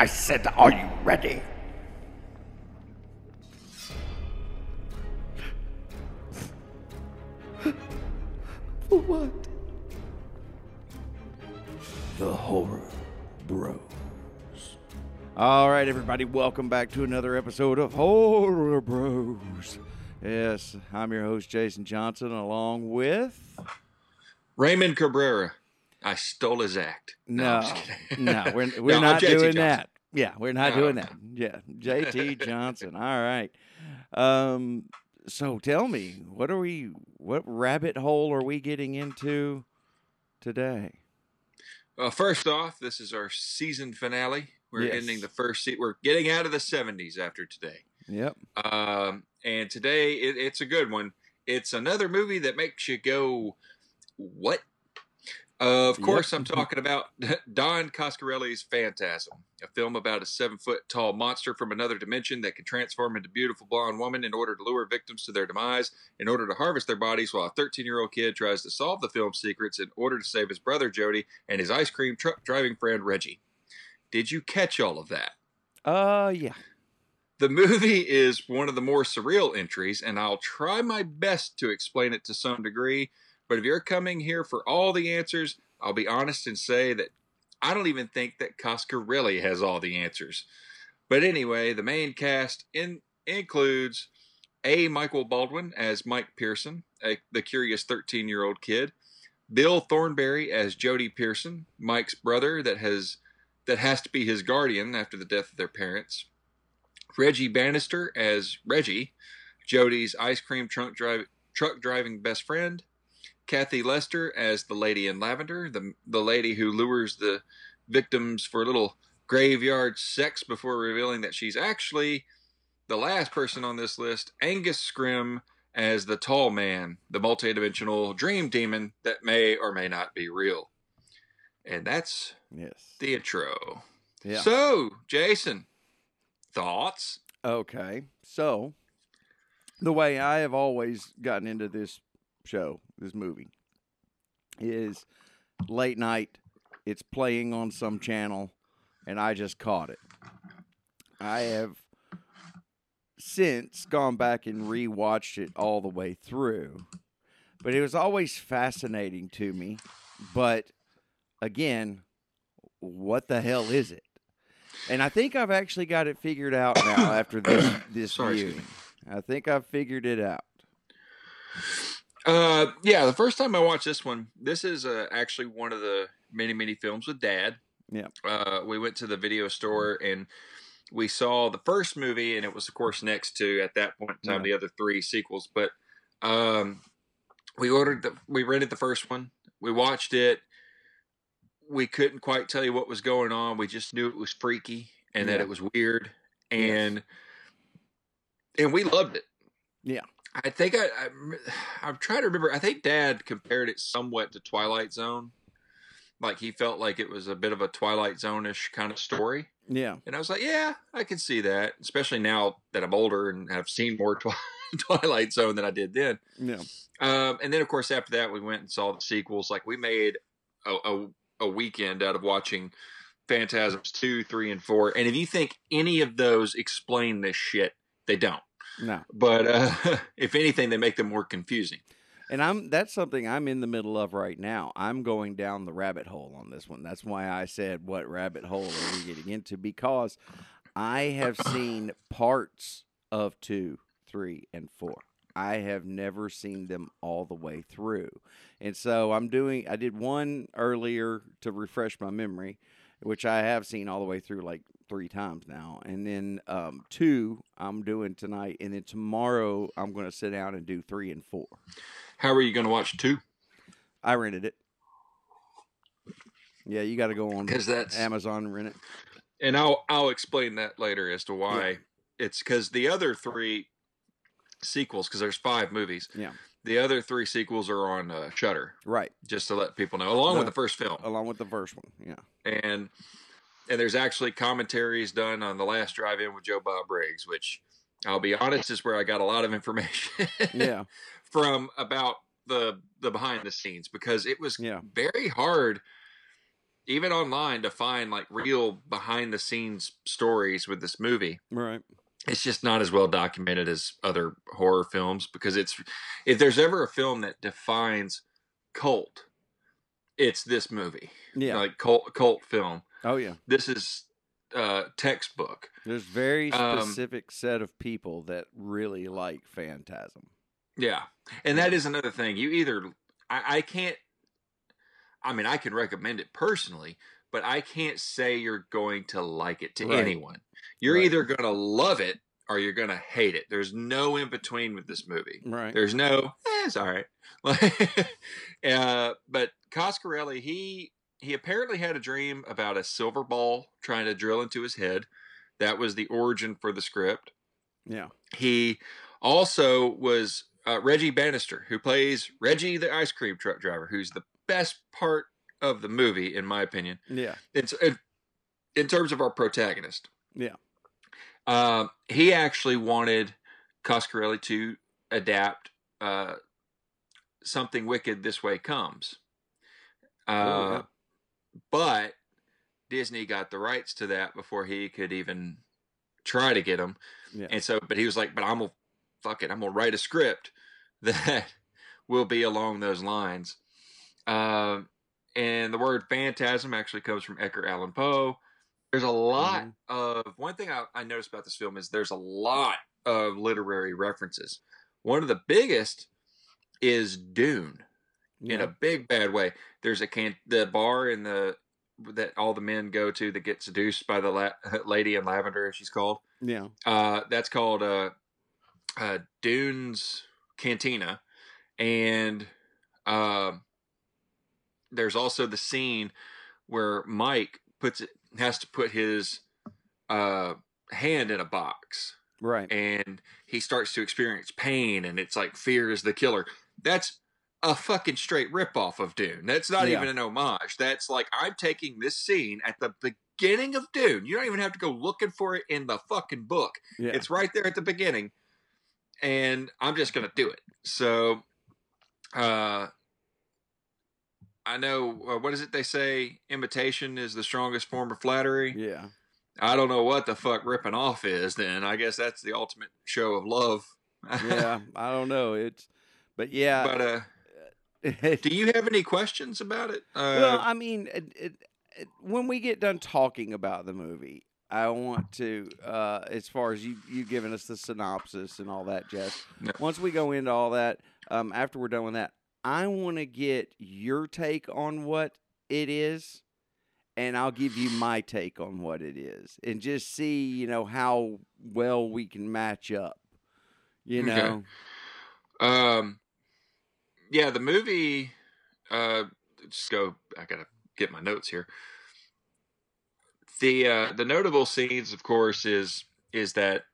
I said, are you ready? For what? The horror bros. All right, everybody, welcome back to another episode of Horror Bros. Yes, I'm your host, Jason Johnson, along with. Raymond Cabrera. I stole his act. No, I'm just no, we're, we're I'm not doing Johnson. that. Yeah, we're not doing that. Yeah, JT Johnson. All right. Um. So tell me, what are we? What rabbit hole are we getting into today? Well, first off, this is our season finale. We're Yes. ending the first season. We're getting out of the 70s after today. Yep. Um, and today, it, it's a good one. It's another movie that makes you go, what? Of Yep. course, I'm talking about Don Coscarelli's Phantasm, a film about a seven foot tall monster from another dimension that can transform into a beautiful blonde woman in order to lure victims to their demise, in order to harvest their bodies, while a 13 year old kid tries to solve the film's secrets in order to save his brother Jody and his ice cream truck driving friend Reggie. Did you catch all of that? Uh. Yeah. The movie is one of the more surreal entries, and I'll try my best to explain it to some degree. But if you're coming here for all the answers, I'll be honest and say that I don't even think that Coscarelli has all the answers. But anyway, the main cast in, includes A. Michael Baldwin as Mike Pearson, a, the curious 13 year old kid, Bill Thornbury as Jody Pearson, Mike's brother that has that has to be his guardian after the death of their parents. Reggie Bannister as Reggie, Jody's ice cream drive, truck driving best friend. Kathy Lester as the lady in lavender, the the lady who lures the victims for a little graveyard sex before revealing that she's actually the last person on this list. Angus Scrimm as the tall man, the multidimensional dream demon that may or may not be real. And that's Yes. the intro. Yeah. So, Jason, thoughts? Okay. So, the way I have always gotten into this show, this movie, is late night. It's playing on some channel, and I just caught it. I have since gone back and rewatched it all the way through, but it was always fascinating to me. But again, what the hell is it? And I think I've actually got it figured out now after this this Sorry, viewing. I think I've figured it out. Uh, yeah, the first time I watched this one, this is uh, actually one of the many, many films with Dad. Yeah. Uh, we went to the video store and we saw the first movie, and it was, of course, next to at that point in time Yeah. the other three sequels. But um, we ordered the, we rented the first one, we watched it. We couldn't quite tell you what was going on. We just knew it was freaky and that it was weird, Yes. and and we loved it. Yeah. I think I, I I'm trying to remember. I think Dad compared it somewhat to Twilight Zone, like he felt like it was a bit of a Twilight Zone-ish kind of story. Yeah. And I was like, yeah, I can see that, especially now that I'm older and have seen more Twi- Twilight Zone than I did then. Yeah. Um, and then, of course, after that, we went and saw the sequels. Like we made a, a, a weekend out of watching Phantasms two, three, and four. And if you think any of those explain this shit, they don't. No. But uh, if anything, they make them more confusing. And I'm that's something I'm in the middle of right now. I'm going down the rabbit hole on this one. That's why I said what rabbit hole are we getting into because I have seen parts of 2, 3 and 4. I have never seen them all the way through. And so I'm doing I did one earlier to refresh my memory, which I have seen all the way through like three times now. And then um, two I'm doing tonight and then tomorrow I'm going to sit down and do 3 and 4. How are you going to watch two? I rented it. Yeah, you got to go on Because that's Amazon and rent it. and I'll I'll explain that later as to why it's because the other three sequels because there's five movies. Yeah. The other three sequels are on uh, Shudder, Right, just to let people know, along No. with the first film. along with the first one. Yeah. and and there's actually commentaries done on the last drive-in with Joe Bob Briggs, which I'll be honest is where I got a lot of information Yeah. from about the the behind the scenes because it was Yeah. very hard. even online to find like real behind the scenes stories with this movie. Right. It's just not as well documented as other horror films because it's if there's ever a film that defines cult, it's this movie. Yeah. Like cult cult film. Oh yeah. This is uh textbook. There's very Um, specific set of people that really like Phantasm. Yeah. And that is another thing. You either I, I can't I mean I can recommend it personally, but I can't say you're going to like it to Right. anyone. You're Right. either gonna love it or you're gonna hate it. There's no in between with this movie. Right. There's no eh, it's all right. uh, but Coscarelli, he he apparently had a dream about a silver ball trying to drill into his head. That was the origin for the script. Yeah. He also was uh, Reggie Bannister, who plays Reggie the ice cream truck driver, who's the best part of the movie, in my opinion. Yeah. It's in, in terms of our protagonist. Yeah. Um, he actually wanted Coscarelli to adapt uh, something wicked. This way comes, uh, Oh, yeah. But Disney got the rights to that before he could even try to get them. Yeah. And so, but he was like, "But I'm gonna fuck it. I'm gonna write a script that will be along those lines." Um, and the word phantasm actually comes from Edgar Allan Poe. There's a lot Mhm. of one thing I, I noticed about this film is there's a lot of literary references. One of the biggest is Dune in a big bad way. There's a can the bar in the that all the men go to that get seduced by the la- lady in lavender, as she's called. yeah. Uh, that's called uh, uh, Dunes Cantina, and um there's also the scene where Mike puts it has to put his uh, hand in a box, Right. and he starts to experience pain, and it's like fear is the killer. That's a fucking straight ripoff of Dune. That's not Yeah. even an homage. That's like I'm taking this scene at the beginning of Dune. You don't even have to go looking for it in the fucking book. Yeah. It's right there at the beginning, and I'm just gonna do it. So, uh, I know uh, what is it they say? Imitation is the strongest form of flattery. yeah. I don't know what the fuck ripping off is. Then I guess that's the ultimate show of love. Yeah. I don't know. It's, but yeah. but uh, do you have any questions about it? Uh, well, I mean, it, it, it, when we get done talking about the movie, I want to, uh, as far as you you giving us the synopsis and all that, Jess. Yeah. Once we go into all that, um, after we're done with that, I want to get your take on what it is, and I'll give you my take on what it is, and just see, you know, how well we can match up. You Okay. know, Um, yeah, the movie. Uh, just go. I gotta get my notes here. The uh, the notable scenes, of course, is is that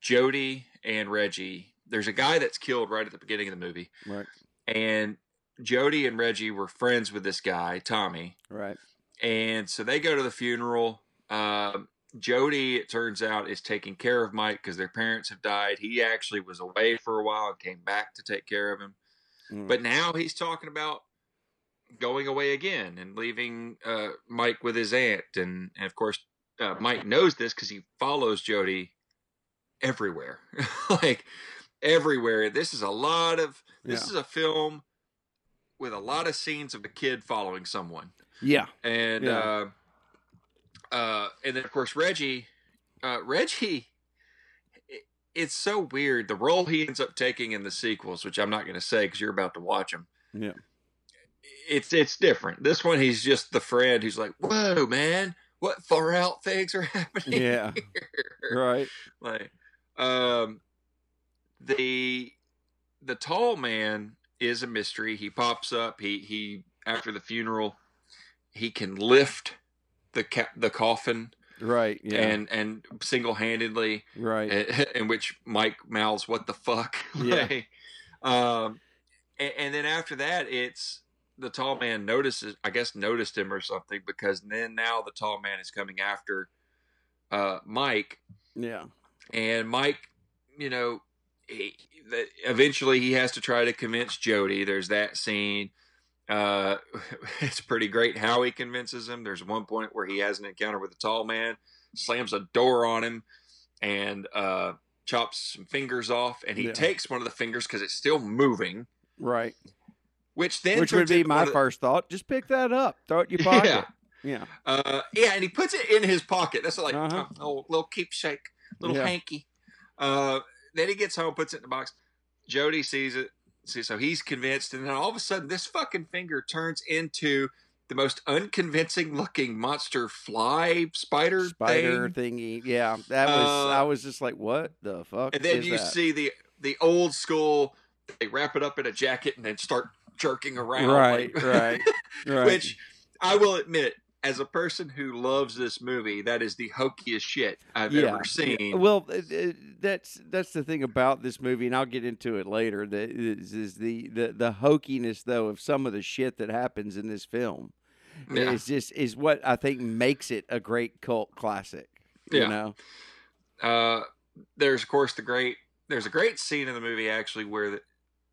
Jody and Reggie. There's a guy that's killed right at the beginning of the movie, right, and Jody and Reggie were friends with this guy, Tommy, right, and so they go to the funeral. Um, Jody, it turns out, is taking care of Mike because their parents have died. He actually was away for a while and came back to take care of him. Mm. But now he's talking about going away again and leaving uh, Mike with his aunt. And, and of course, uh, Mike knows this because he follows Jody everywhere. like, everywhere. This is a lot of, this Yeah. is a film with a lot of scenes of a kid following someone yeah, and Yeah. uh, uh, and then of course Reggie, uh, Reggie, it's so weird the role he ends up taking in the sequels, which I'm not going to say because you're about to watch them. yeah, It's it's different. This one, he's just the friend who's like, "Whoa, man, what far out things are happening?" yeah, here?" right, like um the the tall man is a mystery he pops up he he after the funeral he can lift the ca- the coffin right, yeah, and and single-handedly right, in which mike mouths what the fuck Yeah. Like, um and, and then after that it's the tall man notices i guess noticed him or something because then now the tall man is coming after uh mike yeah, and Mike, you know, he, eventually he has to try to convince Jody. There's that scene. Uh, it's pretty great how he convinces him. There's one point where he has an encounter with a tall man, slams a door on him, and uh, chops some fingers off. And he Yeah. takes one of the fingers because it's still moving, Right. which then Which would be my the- first thought. Just pick that up. Throw it in your pocket. Yeah. Yeah. Uh, yeah, and he puts it in his pocket. That's like Uh-huh. oh, oh, little keepsake, little Yeah. hanky. Uh, then he gets home, puts it in the box. Jody sees it, see, so he's convinced, and then all of a sudden, this fucking finger turns into the most unconvincing looking monster fly spider, Spider thing. thingy. Yeah. That was Uh, I was just like, what the fuck? And then you that? see the the old school. They wrap it up in a jacket and then start jerking around. Right, like- right, right. Which I will admit, as a person who loves this movie, that is the hokiest shit I've Yeah, ever seen. Well, it- it- that's that's the thing about this movie, and I'll get into it later. That is, is the, the the hokiness though of some of the shit that happens in this film. Yeah. Is just is what I think makes it a great cult classic. You Yeah. know, Uh, there's of course the great. There's a great scene in the movie actually where the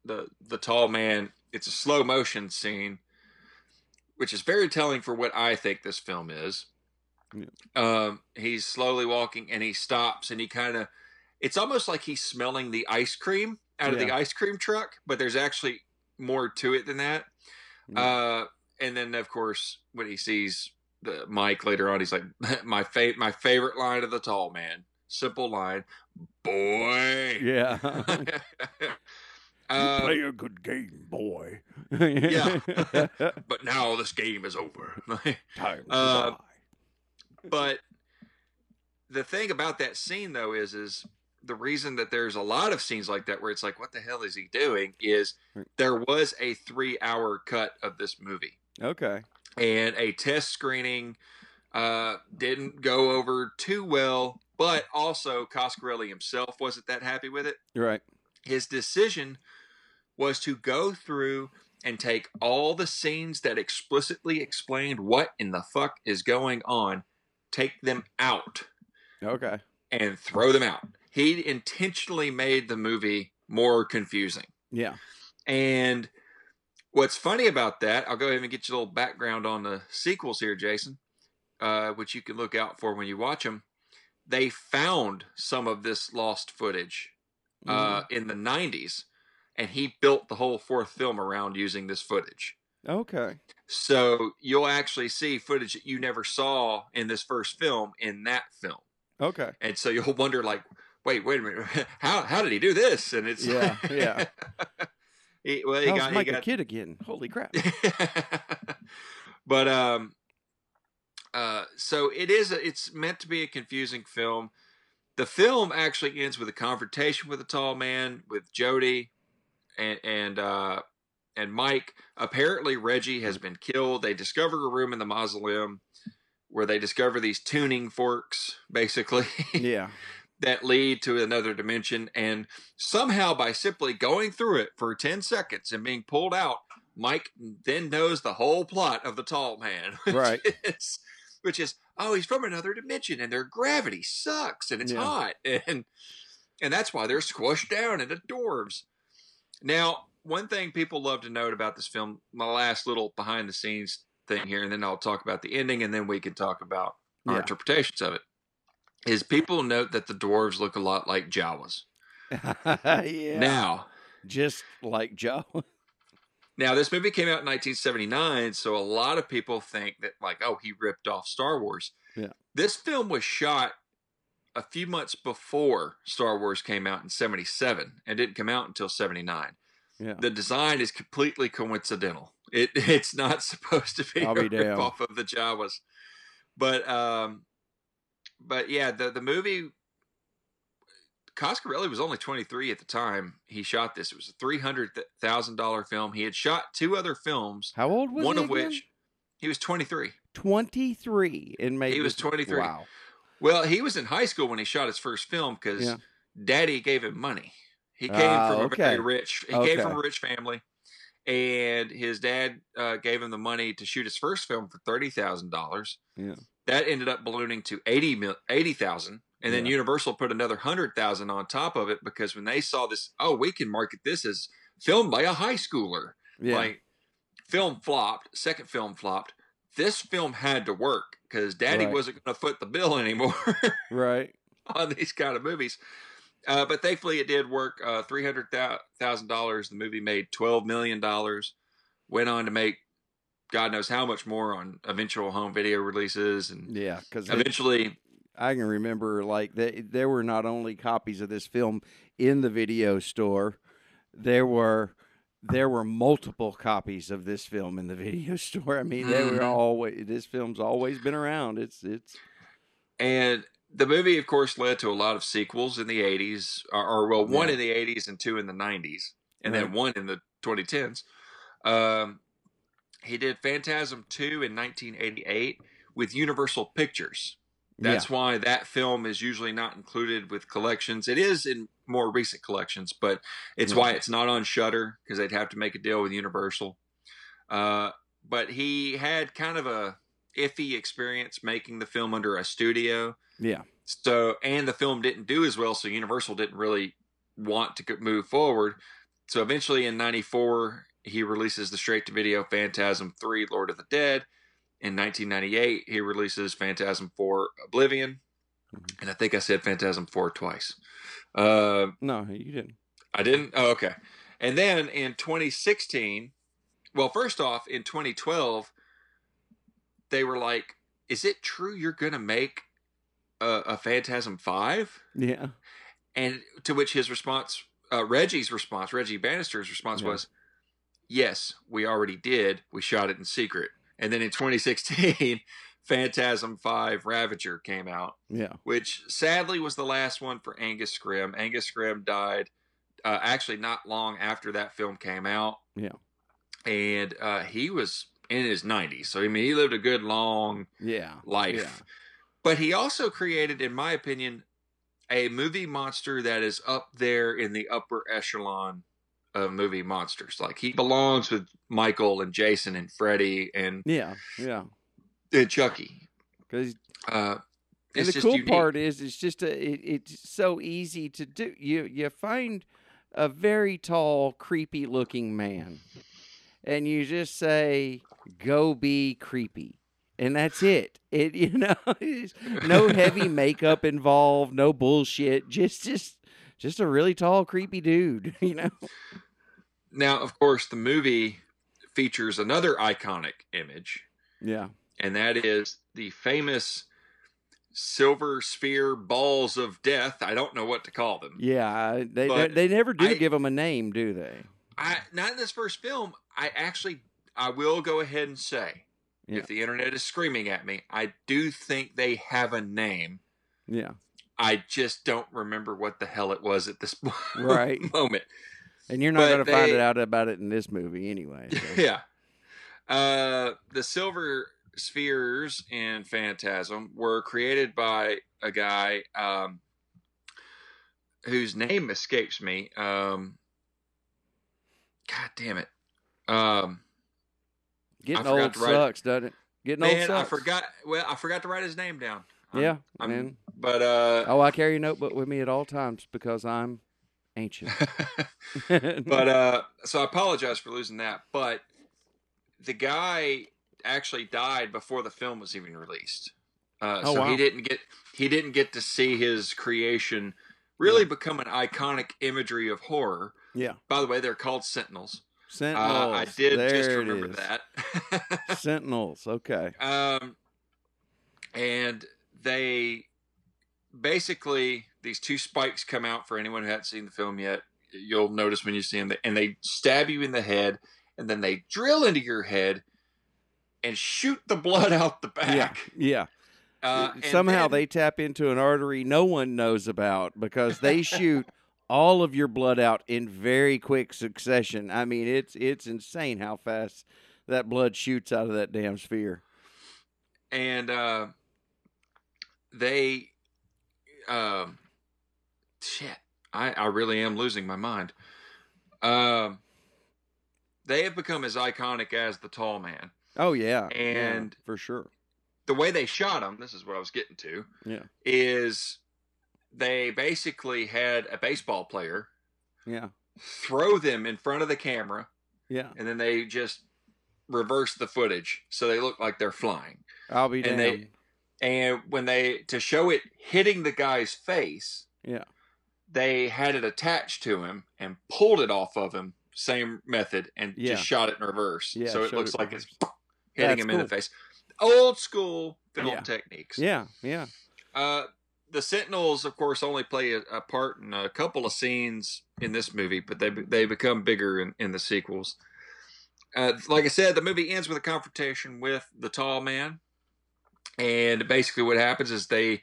the, the tall man. It's a slow motion scene, which is very telling for what I think this film is. Yeah. Um, he's slowly walking and he stops and he kind of. It's almost like he's smelling the ice cream out of the ice cream truck, but there's actually more to it than that. Yeah. Uh, and then of course when he sees the Mike later on, he's like, "My fa- my favorite line of the tall man, simple line, boy." yeah. uh, Play a good game, boy. Yeah. but now this game is over. Time Uh, but the thing about that scene though is is the reason that there's a lot of scenes like that where it's like what the hell is he doing is there was a 3 hour cut of this movie Okay. and a test screening uh, didn't go over too well but also Coscarelli himself wasn't that happy with it Right. his decision was to go through and take all the scenes that explicitly explained what in the fuck is going on, take them out Okay. and throw them out. He intentionally made the movie more confusing. Yeah. And what's funny about that, I'll go ahead and get you a little background on the sequels here, Jason, uh, which you can look out for when you watch them. They found some of this lost footage uh, Mm-hmm. in the 90s, and he built the whole fourth film around using this footage. okay. So you'll actually see footage that you never saw in this first film in that film, Okay. and so you'll wonder, like, wait, wait a minute, how how did he do this? And it's Yeah, yeah. he, well, he How's got, he Mike a got kid again? Holy crap. but um uh so it is a, it's meant to be a confusing film the film actually ends with a confrontation with a tall man with jody and and uh and mike apparently reggie has been killed they discover a room in the mausoleum where they discover these tuning forks basically Yeah. that lead to another dimension. And somehow, by simply going through it for 10 seconds and being pulled out, Mike then knows the whole plot of the tall man. which Right. Is, which is, oh, he's from another dimension and their gravity sucks and it's Yeah. hot. And, and that's why they're squished down into dwarves. Now, one thing people love to note about this film, my last little behind the scenes thing here, and then I'll talk about the ending, and then we can talk about our Yeah. interpretations of it. Is people note that the dwarves look a lot like Jawas. yeah. Now, just like Joe. now this movie came out in 1979, so a lot of people think that like, oh, he ripped off Star Wars. Yeah. This film was shot a few months before Star Wars came out in 77 and didn't come out until 79. Yeah. The design is completely coincidental. It it's not supposed to be I'll a be off of the Jawas. But um but yeah, the the movie Coscarelli was only 23 at the time he shot this. It was a $300,000 film. He had shot two other films, How old was one of again? which he was 23. 23 in May. He was 23. Wow. Well, he was in high school when he shot his first film because Yeah. daddy gave him money. He came Ah, from a very rich. He came from a rich family, and his dad uh, gave him the money to shoot his first film for thirty thousand dollars. Yeah. That ended up ballooning to eighty mil, eighty thousand, and then Yeah. Universal put another hundred thousand on top of it because when they saw this, oh, we can market this as filmed by a high schooler. Yeah. Like film flopped. Second film flopped. This film had to work because Daddy Right. wasn't going to foot the bill anymore Right. on these kind of movies. Uh, but thankfully, it did work. Uh, Three hundred thousand dollars. The movie made twelve million dollars. Went on to make God knows how much more on eventual home video releases, and Yeah, because eventually, I can remember like they, there were not only copies of this film in the video store, there were there were multiple copies of this film in the video store. I mean, they were Mhm. always this film's always been around. It's it's and the movie, of course, led to a lot of sequels in the '80s, or, or well, one Yeah. in the '80s and two in the '90s, and Right. then one in the 2010s. Um, he did Phantasm 2 in 1988 with Universal Pictures. That's why that film is usually not included with collections. It is in more recent collections, but it's Yeah. why it's not on Shudder because they'd have to make a deal with Universal. Uh, but he had kind of a iffy experience making the film under a studio. yeah, So, and the film didn't do as well, so Universal didn't really want to move forward. So, eventually in '94, he releases the straight to video Phantasm 3 Lord of the Dead. In 1998, he releases Phantasm 4 Oblivion. Mhm. And I think I said Phantasm 4 twice. Uh, no, you didn't. I didn't? Oh, okay. And then in 2016, well, first off, in 2012, they were like, Is it true you're going to make a, a Phantasm 5? Yeah, And to which his response, uh, Reggie's response, Reggie Bannister's response Yeah. was, Yes, we already did. We shot it in secret. And then in 2016, Phantasm 5 Ravager came out yeah, which sadly was the last one for Angus Scrimm. Angus Scrimm died uh, actually not long after that film came out. Yeah. And uh, he was in his 90s. So, I mean, he lived a good long yeah, life. Yeah. But he also created, in my opinion, a movie monster that is up there in the upper echelon of movie monsters. Like, he belongs with Michael and Jason and Freddy and yeah, yeah. and Chucky. Because Uh, and the cool unique. part is it's just a it, it's so easy to do you you find a very tall creepy looking man and you just say go be creepy and that's it it you know no heavy makeup involved no bullshit just just just a really tall creepy dude you know Now, of course, the movie features another iconic image, yeah and that is the famous silver sphere balls of death. I don't know what to call them. yeah I- they they never do I- give them a name do they I not in this first film. I actually I will go ahead and say, Yeah. if the internet is screaming at me, I do think they have a name. yeah I just don't remember what the hell it was at this Right. moment. And you're not going to find it out about it in this movie anyway so. yeah. Uh, the silver spheres in Phantasm were created by a guy um, whose name escapes me. Um, God damn it. Um, Getting old sucks, doesn't it? Getting old man, I forgot. Well, I forgot to write his name down. I'm- Yeah, I'm- man. But uh, Oh, I carry a notebook with me at all times because I'm ancient. but uh, so I apologize for losing that. But the guy actually died before the film was even released. Uh, Oh, so wow. he didn't get he didn't get to see his creation really become an iconic imagery of horror. yeah, By the way, they're called Sentinels. Sentinels. Uh, I did there just remember that. Sentinels. Okay. Um, and they basically these two spikes come out for anyone who hasn't seen the film yet. You'll notice when you see them, and they stab you in the head, and then they drill into your head and shoot the blood out the back. yeah. Uh, Somehow then- they tap into an artery no one knows about because they shoot all of your blood out in very quick succession. I mean, it's it's insane how fast that blood shoots out of that damn sphere. and uh, they, um, shit, I, I really am losing my mind. Um, they have become as iconic as the Tall Man. Oh yeah, yeah, And- for sure. The way they shot him, this is what I was getting to, Yeah, is they basically had a baseball player yeah, throw them in front of the camera, yeah. and then they just reverse the footage so they look like they're flying. I'll be And damned. they- And when they to show it hitting the guy's face, Yeah. they had it attached to him and pulled it off of him. Same method, and Yeah. just shot it in reverse, Yeah, so it looks it like reverse. it's hitting That's him in the face. Old school film Yeah. techniques. Yeah, yeah. Uh, the Sentinels, of course, only play a, a part in a couple of scenes in this movie, but they they become bigger in, in the sequels. Uh, like I said, the movie ends with a confrontation with the tall man, and basically what happens is they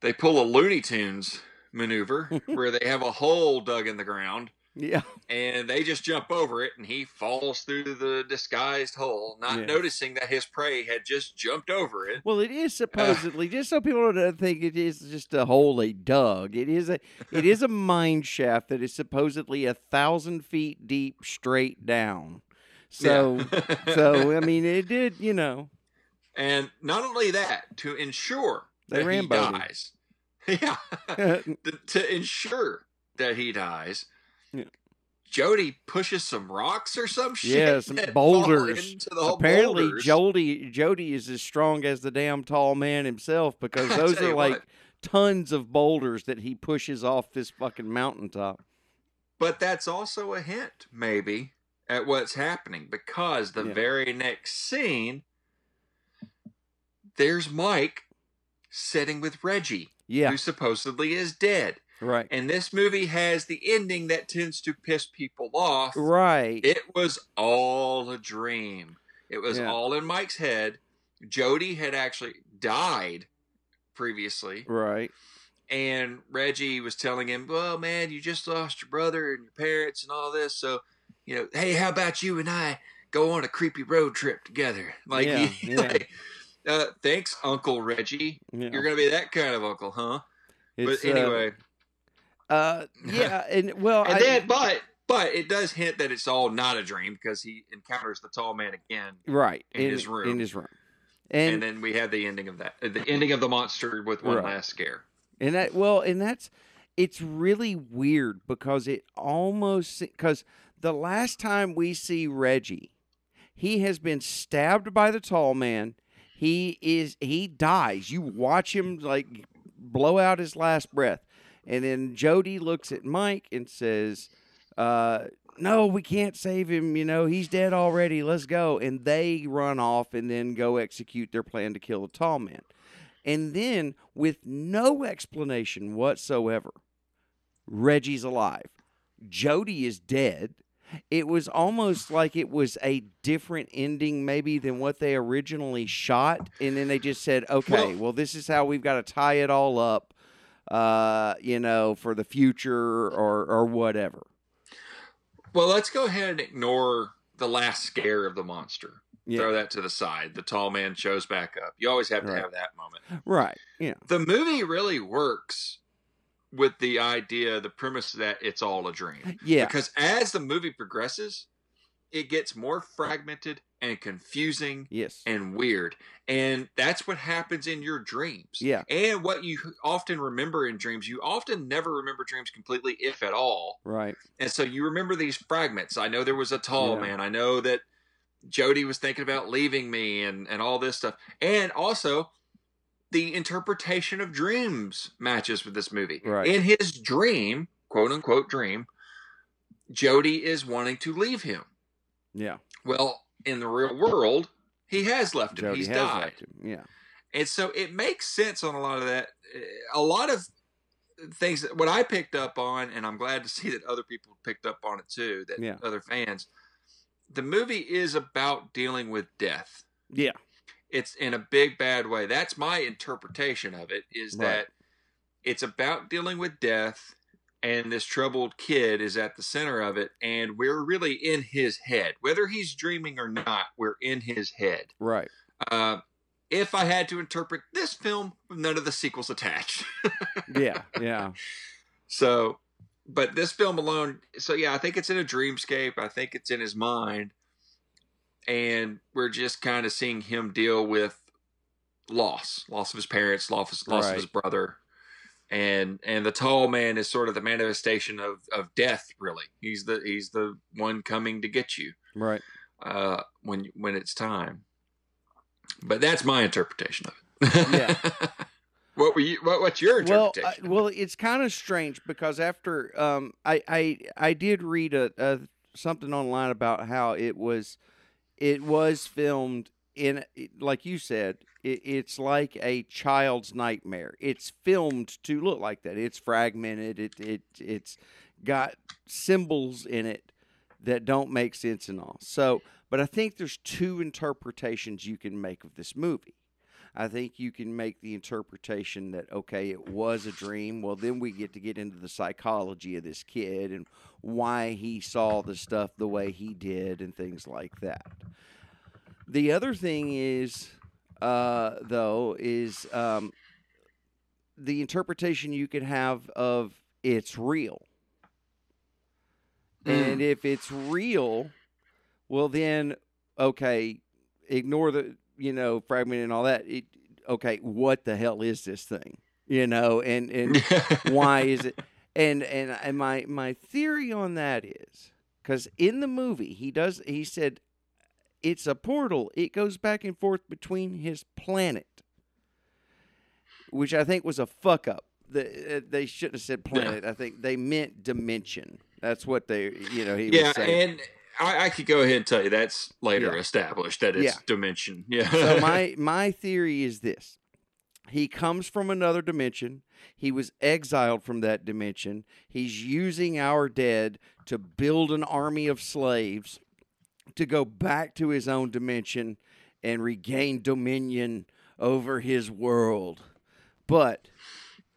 they pull a Looney Tunes maneuver where they have a hole dug in the ground Yeah. and they just jump over it and he falls through the disguised hole not Yeah. noticing that his prey had just jumped over it Well, it is uh, supposedly just so people don't think it is just a hole they dug. It is a it is a mine shaft that is supposedly a thousand feet deep straight down. So Yeah. so I mean it did you know And not only that, to ensure They that he Rambo'd him. dies, yeah, to, to ensure that he dies, Yeah. Jody pushes some rocks or some shit. Yeah, some boulders. apparently boulders. Jody Jody is as strong as the damn tall man himself because those are like what. tons of boulders that he pushes off this fucking mountaintop. But that's also a hint, maybe, at what's happening because the Yeah. very next scene, there's Mike sitting with Reggie, Yeah, who supposedly is dead. right. And this movie has the ending that tends to piss people off. Right. It was all a dream. It was Yeah. all in Mike's head. Jody had actually died previously, right. and Reggie was telling him, "Well, man, you just lost your brother and your parents and all this, so you know, hey, how about you and I go on a creepy road trip together?" Like, Yeah, yeah. like, uh, thanks, Uncle Reggie. Yeah. You're gonna be that kind of uncle, huh? It's, but anyway, uh, uh, yeah, and well, and I, then, but but it does hint that it's all not a dream because he encounters the tall man again, right in his room. In his room, and, and then we have the ending of that, uh, the ending of the monster with one Right. last scare. and that well, and that's it's really weird because it almost because the last time we see Reggie, he has been stabbed by the tall man. He is he dies. You watch him like blow out his last breath, and then Jody looks at Mike and says, uh, "No, we can't save him. You know he's dead already. Let's go." And they run off and then go execute their plan to kill the tall man. And then, with no explanation whatsoever, Reggie's alive. Jody is dead. It was almost like it was a different ending, maybe, than what they originally shot. And then they just said, okay, Well- well, this is how we've got to tie it all up, uh, you know, for the future or, or whatever. Well, let's go ahead and ignore the last scare of the monster. Yeah. Throw that to the side. The tall man shows back up. You always have to Right. have that moment. Right. Yeah. The movie really works with the idea, the premise that it's all a dream. Yeah. Because as the movie progresses, it gets more fragmented and confusing Yes. and weird. And that's what happens in your dreams. Yeah. And what you often remember in dreams, you often never remember dreams completely, if at all. Right. And so you remember these fragments. I know there was a tall Yeah. man. I know that Jody was thinking about leaving me and, and all this stuff. And also, the interpretation of dreams matches with this movie. Right. In his dream, quote unquote dream, Jody is wanting to leave him. Yeah. Well, in the real world, he has left him. Jody He's died. him. Yeah. And so it makes sense on a lot of that. A lot of things that what I picked up on, and I'm glad to see that other people picked up on it too, that Yeah. other fans. The movie is about dealing with death. Yeah. It's in a big bad way. That's my interpretation of it is Right. that it's about dealing with death and this troubled kid is at the center of it and we're really in his head. Whether he's dreaming or not, we're in his head. Right. Uh, if I had to interpret this film with none of the sequels attached. Yeah. Yeah. so, but this film alone, so yeah, I think it's in a dreamscape. I think it's in his mind. And we're just kind of seeing him deal with loss, loss of his parents, loss, loss of his brother. And and the tall man is sort of the manifestation of, of death, really. He's the he's the one coming to get you. Right. uh, when when it's time. But that's my interpretation of it. Yeah. what were you? What, what's your well, interpretation? I, well, it's kind of strange because after um, I I I did read a, a something online about how it was it was filmed in like you said it, it's like a child's nightmare. It's filmed to look like that. It's fragmented. It it it's got symbols in it that don't make sense and all. So but i think there's two interpretations you can make of this movie I think you can make the interpretation that okay, it was a dream. Well, then we get to get into the psychology of this kid and why he saw the stuff the way he did and things like that. The other thing is, uh, though, is um, the interpretation you could have of it's real. And if it's real, well, then, okay, ignore the you know, fragment and all that. It, okay, what the hell is this thing? You know, and and why is it? And and and my my theory on that is because in the movie he does he said it's a portal. It goes back and forth between his planet, which I think was a fuck up. The, uh, they shouldn't have said planet. Yeah. I think they meant dimension. That's what they, you know, he yeah, was saying. and I, I, could go ahead and tell you that's later yeah. established that it's yeah. dimension. Yeah. so my my theory is this: he comes from another dimension. He was exiled from that dimension. He's using our dead to build an army of slaves to go back to his own dimension and regain dominion over his world. But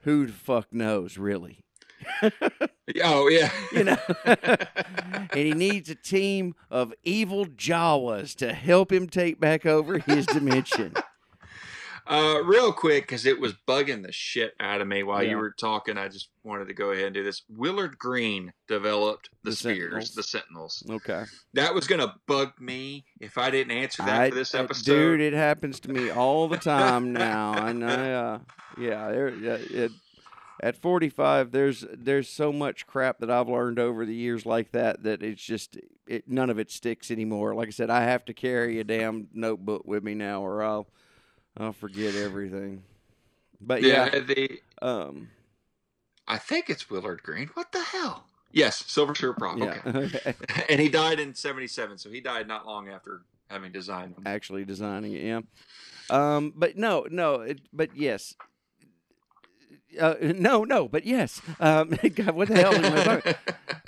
who the fuck knows, really? oh yeah, you know, and he needs a team of evil Jawas to help him take back over his dimension. Uh, real quick, because it was bugging the shit out of me while yeah. you were talking. I just wanted to go ahead and do this. Willard Green developed the, the Spheres, Sentinels. the Sentinels. Okay. That was going to bug me if I didn't answer that I, for this episode. Dude, it happens to me all the time now. and I, uh, yeah, it, at 45 there's there's so much crap that I've learned over the years like that that it's just it none of it sticks anymore. Like I said, I have to carry a damn notebook with me now or I'll I'll forget everything. But yeah, yeah the um I think it's Willard Green. What the hell? Yes, Silver Surfer Prop. Yeah. Okay. and he died in 77, so he died not long after having designed them. Actually designing it, yeah. Um, but no, no, it, but yes, uh, no, no, but yes. Um, God, what the hell am I talking?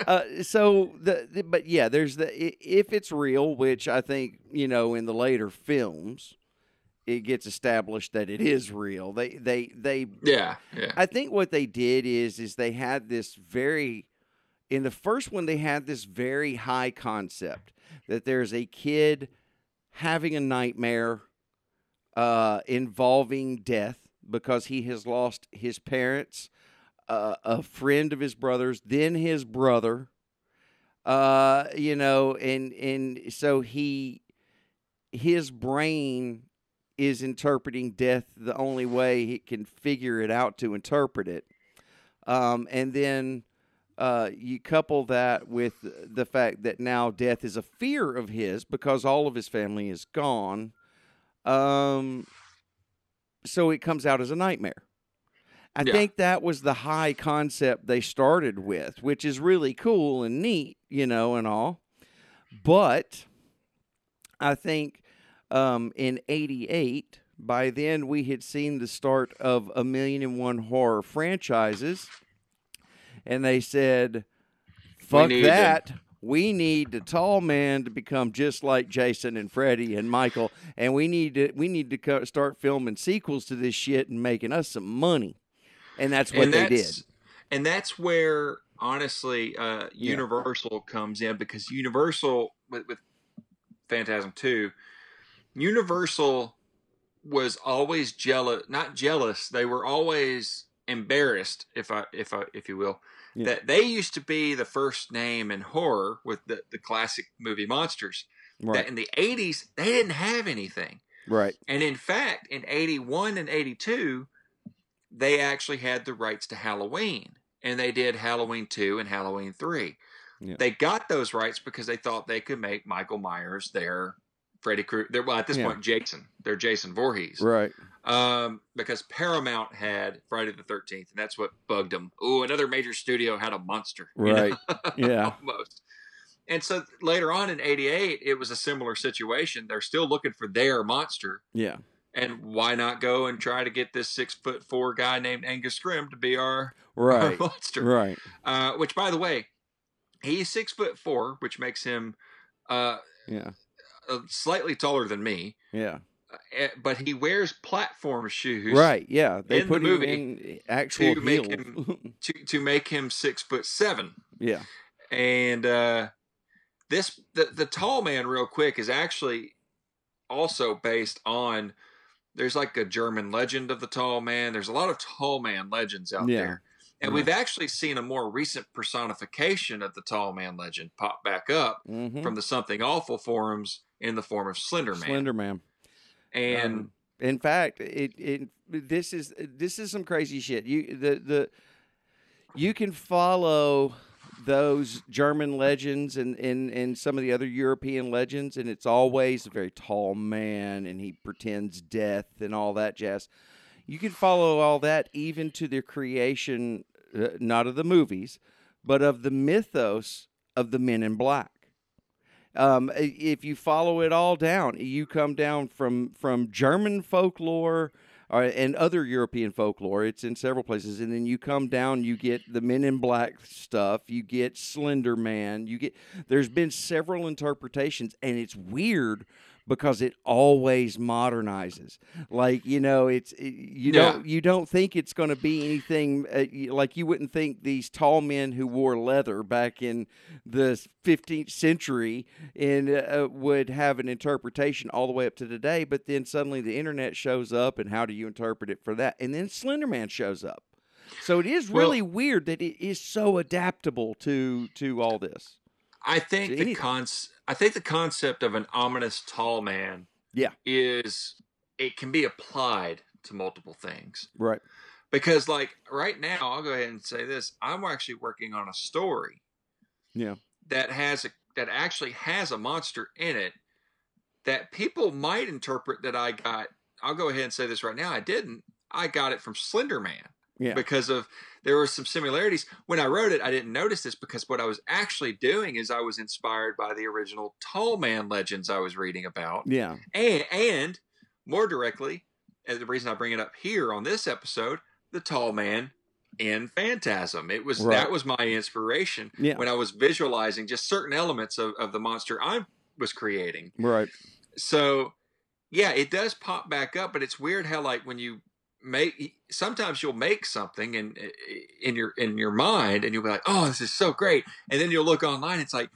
uh, so the, the, but yeah, there's the if it's real, which I think you know in the later films, it gets established that it is real. They they they yeah yeah. I think what they did is is they had this very in the first one they had this very high concept that there's a kid having a nightmare uh, involving death because he has lost his parents, uh, a friend of his brother's, then his brother. Uh, you know, and and so he his brain is interpreting death the only way he can figure it out to interpret it. Um, and then uh, you couple that with the fact that now death is a fear of his because all of his family is gone. Um, so it comes out as a nightmare. I yeah. think that was the high concept they started with, which is really cool and neat, you know, and all. But I think um, in 88, by then we had seen the start of a million and one horror franchises. And they said, fuck that we need the tall man to become just like Jason and Freddy and Michael, and we need to we need to start filming sequels to this shit and making us some money, and that's what and they that's, did. And that's where honestly uh, Universal yeah. comes in because Universal with, with Phantasm Two, Universal was always jealous, not jealous. They were always embarrassed, if I if I if you will, yeah. that they used to be the first name in horror with the, the classic movie monsters. Right. That in the 80s, they didn't have anything. Right. And in fact, in 81 and 82, they actually had the rights to Halloween. And they did Halloween 2 and Halloween 3. Yeah. They got those rights because they thought they could make Michael Myers their Freddy Krueger. Well, at this Yeah. point, Jason. They're Jason Voorhees. Right. Um, because Paramount had Friday the Thirteenth, and that's what bugged them. Oh, another major studio had a monster. Right. Yeah. almost. And so later on in '88, it was a similar situation. They're still looking for their monster, Yeah. and why not go and try to get this six foot four guy named Angus Scrimm to be our, our Right. monster? Right. Uh, which, by the way, he's six foot four, which makes him uh, Yeah. uh, slightly taller than me. Yeah. Eh, but he wears platform shoes, Right. Yeah. They in the put him movie in actual to make heels. To to make him six foot seven. yeah. and uh, this the the tall man real quick is actually also based on there's like a german legend of the tall man there's a lot of tall man legends out Yeah. there and we've actually seen a more recent personification of the tall man legend pop back up Mm-hmm. from the something awful forums in the form of slender man Slender Man. And Um, in fact, it it this is this is some crazy shit. You the the you can follow those German legends and, and, and some of the other European legends, and it's always a very tall man and he pretends death and all that jazz. You can follow all that even to the creation, uh, not of the movies, but of the mythos of the Men in Black. Um, if you follow it all down, you come down from from German folklore uh, and other European folklore. It's in several places, and then you come down. You get the Men in Black stuff. You get Slender Man. You get. There's been several interpretations, and it's weird because it always modernizes. Like you know, it's it- you Yeah. don't you don't think it's going to be anything uh, like you wouldn't think these tall men who wore leather back in the 15th century and uh, would have an interpretation all the way up to today. But then suddenly the internet shows up, and how do you interpret it for that? And then Slenderman shows up. So it is Well- really weird that it is so adaptable to to all this. I think the cons i think the concept of an ominous tall man Yeah. is it can be applied to multiple things Right. because like right now i'll go ahead and say this i'm actually working on a story Yeah. that has a that actually has a monster in it that people might interpret that i got i'll go ahead and say this right now i didn't i got it from slender man Yeah. because of there were some similarities when i wrote it i didn't notice this because what i was actually doing is i was inspired by the original tall man legends i was reading about Yeah. and and more directly, and the reason I bring it up here on this episode, the tall man in Phantasm. It was Right. that was my inspiration Yeah. when I was visualizing just certain elements of, of the monster I was creating. Right. So yeah, it does pop back up, but it's weird how like when you make sometimes you'll make something in in your in your mind and you'll be like, oh, this is so great, and then you'll look online, it's like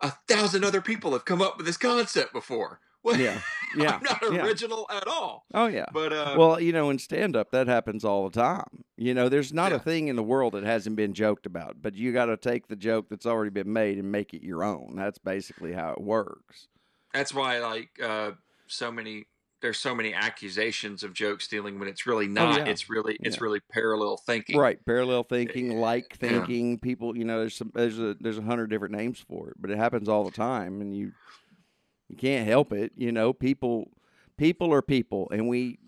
a thousand other people have come up with this concept before. What? Yeah. Yeah. I'm not yeah. original at all. Oh yeah. But uh, Well, you know, in stand up, that happens all the time. You know, there's not a thing in the world that hasn't been joked about, but you got to take the joke that's already been made and make it your own. That's basically how it works. that's why like uh, so many there's so many accusations of joke stealing when it's really not. Oh, yeah. It's really it's Yeah. really parallel thinking. Right. Parallel thinking, like Yeah. thinking, people, you know, there's some, there's a, there's a hundred different names for it, but it happens all the time and you, you can't help it. You know, people, people are people and we,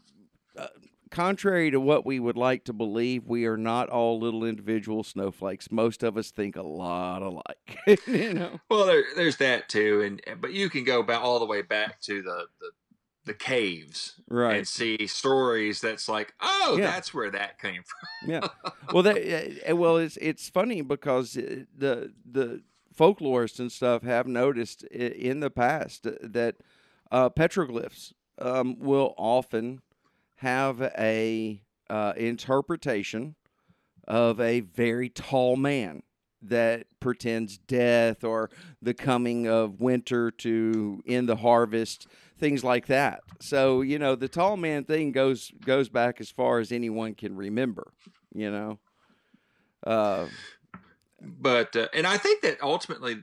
uh, contrary to what we would like to believe, we are not all little individual snowflakes. Most of us think a lot alike, you know? Well, there, there's that too, and but you can go back all the way back to the the, the caves Right. and see stories that's like, oh, Yeah. that's where that came from. yeah. Well, that, uh, well, it's it's funny because uh, the the folklorists and stuff have noticed in the past that uh, petroglyphs um, will often have a uh, interpretation of a very tall man that pretends death or the coming of winter to end the harvest things like that so you know the tall man thing goes goes back as far as anyone can remember you know uh But uh, and I think that ultimately,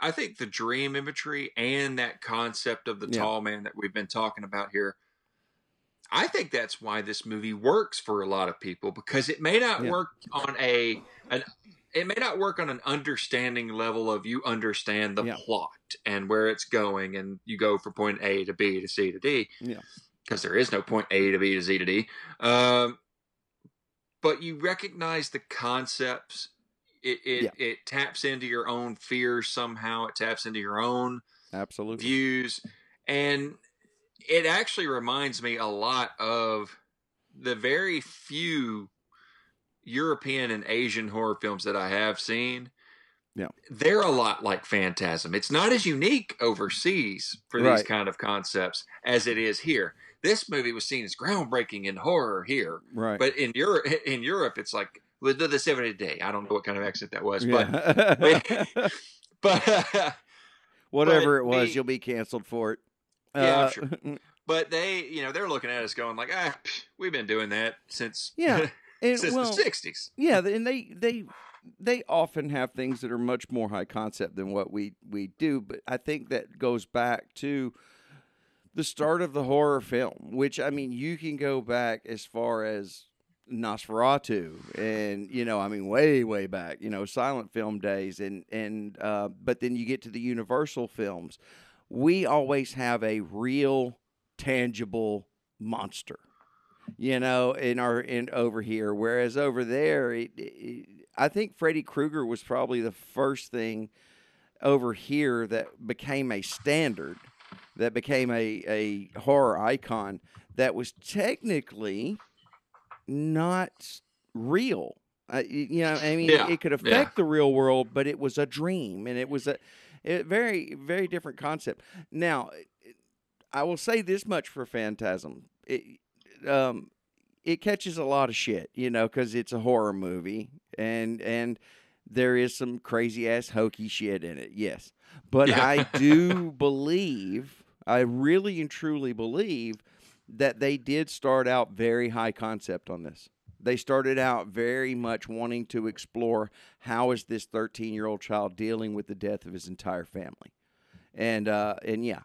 I think the dream imagery and that concept of the Yeah. tall man that we've been talking about here. I think that's why this movie works for a lot of people because it may not Yeah. work on a an it may not work on an understanding level of you understand the Yeah. plot and where it's going and you go from point A to B to C to D. Yeah. Because there is no point A to B to Z to D. Um, but you recognize the concepts. It it, Yeah. it taps into your own fears somehow. It taps into your own Absolutely. views and it actually reminds me a lot of the very few European and Asian horror films that I have seen. Yeah. They're a lot like Phantasm. It's not as unique overseas for these kind of concepts as it is here. This movie was seen as groundbreaking in horror here, Right. but in Europe, in Europe, it's like with the 70 day. I don't know what kind of accent that was, but yeah. but Whatever but it was, me- you'll be canceled for it. Yeah, Uh, sure. But they, you know, they're looking at us going like, ah, we've been doing that since Yeah, and, since well, the '60s. yeah, and they they they often have things that are much more high concept than what we we do. But I think that goes back to the start of the horror film, which I mean, you can go back as far as Nosferatu, and you know, I mean, way way back, you know, silent film days, and and uh, but then you get to the Universal films. We always have a real, tangible monster you know, in our in over here. Whereas over there, it, it, I think Freddy Krueger was probably the first thing over here that became a standard, that became a a horror icon that was technically not real. Uh, you know, I mean, Yeah, it could yeah. affect the real world, but it was a dream, and it was a, a very very different concept. Now, I will say this much for Phantasm. It, um, it catches a lot of shit, you know, because it's a horror movie, and and there is some crazy ass hokey shit in it. Yes, but Yeah. I do believe, I really and truly believe that they did start out very high concept on this. They started out very much wanting to explore how is this 13 year old child dealing with the death of his entire family, and uh, and yeah,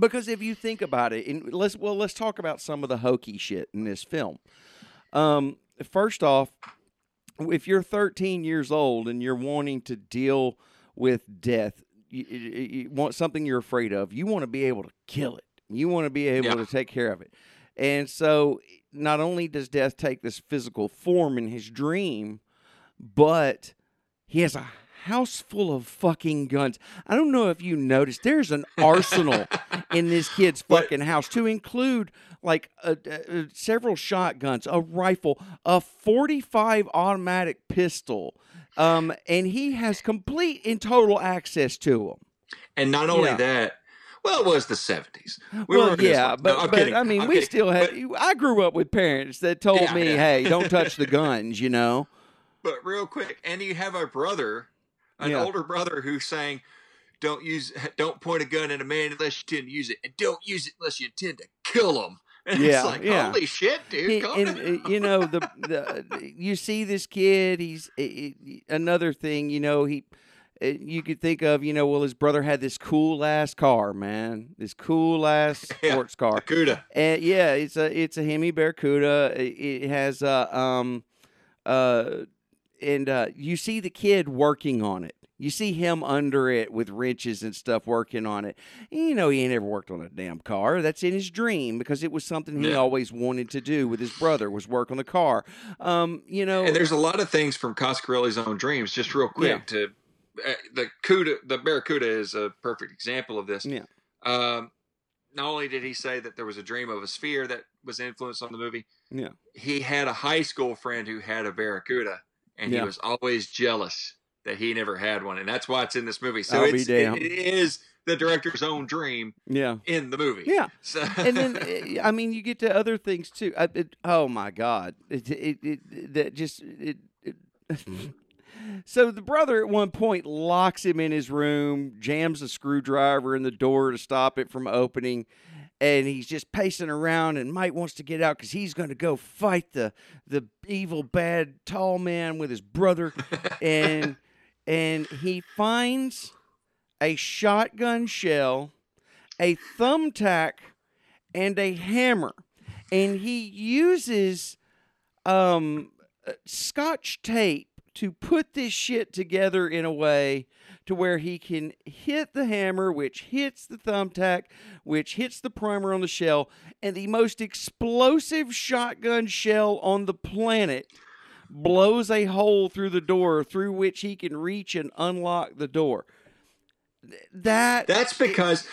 because if you think about it, and let's well let's talk about some of the hokey shit in this film. Um, first off, if you're 13 years old and you're wanting to deal with death, you, you, you want something you're afraid of. You want to be able to kill it. You want to be able Yeah. to take care of it. And so, not only does death take this physical form in his dream, but he has a house full of fucking guns. I don't know if you noticed, there's an arsenal in this kid's fucking house to include like uh, uh, several shotguns, a rifle, a 45 automatic pistol. Um, and he has complete and total access to them. And not only Yeah. that, well, it was the '70s. We well, yeah, but, no, but. I mean, I'm we kidding. still had. But, I grew up with parents that told Yeah, me, yeah. "Hey, don't touch the guns," you know. but real quick, and you have a brother, an Yeah. older brother, who's saying, "Don't use, don't point a gun at a man unless you intend to use it, and don't use it unless you intend to kill him." And Yeah, it's like, yeah. holy shit, dude! And uh, you know the, the you see this kid. He's another thing. You know he. uh, You could think of, you know, well, his brother had this cool ass car, man. This cool ass Yeah. sports car. Akuda. And yeah, it's a it's a Hemi Barracuda. It, it has a um uh and uh you see the kid working on it. You see him under it with wrenches and stuff working on it. You know he ain't ever worked on a damn car. That's in his dream because it was something he Yeah. always wanted to do with his brother was work on the car. Um, you know, And there's a lot of things from Coscarelli's own dreams. Just real quick, Yeah. to uh, the Cuda, the Barracuda is a perfect example of this. Yeah. Um, not only did he say that there was a dream of a sphere that was influenced on the movie, Yeah. he had a high school friend who had a Barracuda, and Yeah. he was always jealous that he never had one, and that's why it's in this movie. So I'll it's, it, it is the director's own dream yeah. in the movie. Yeah. So, and then uh, I mean, you get to other things too. I, it, oh my God! It it, it that just it, it So the brother at one point locks him in his room, jams a screwdriver in the door to stop it from opening, and he's just pacing around. And Mike wants to get out because he's going to go fight the the evil, bad, tall man with his brother, and and he finds a shotgun shell, a thumbtack, and a hammer, and he uses um, uh, scotch tape to put this shit together in a way to where he can hit the hammer, which hits the thumbtack, which hits the primer on the shell, and the most explosive shotgun shell on the planet blows a hole through the door through which he can reach and unlock the door. That That's because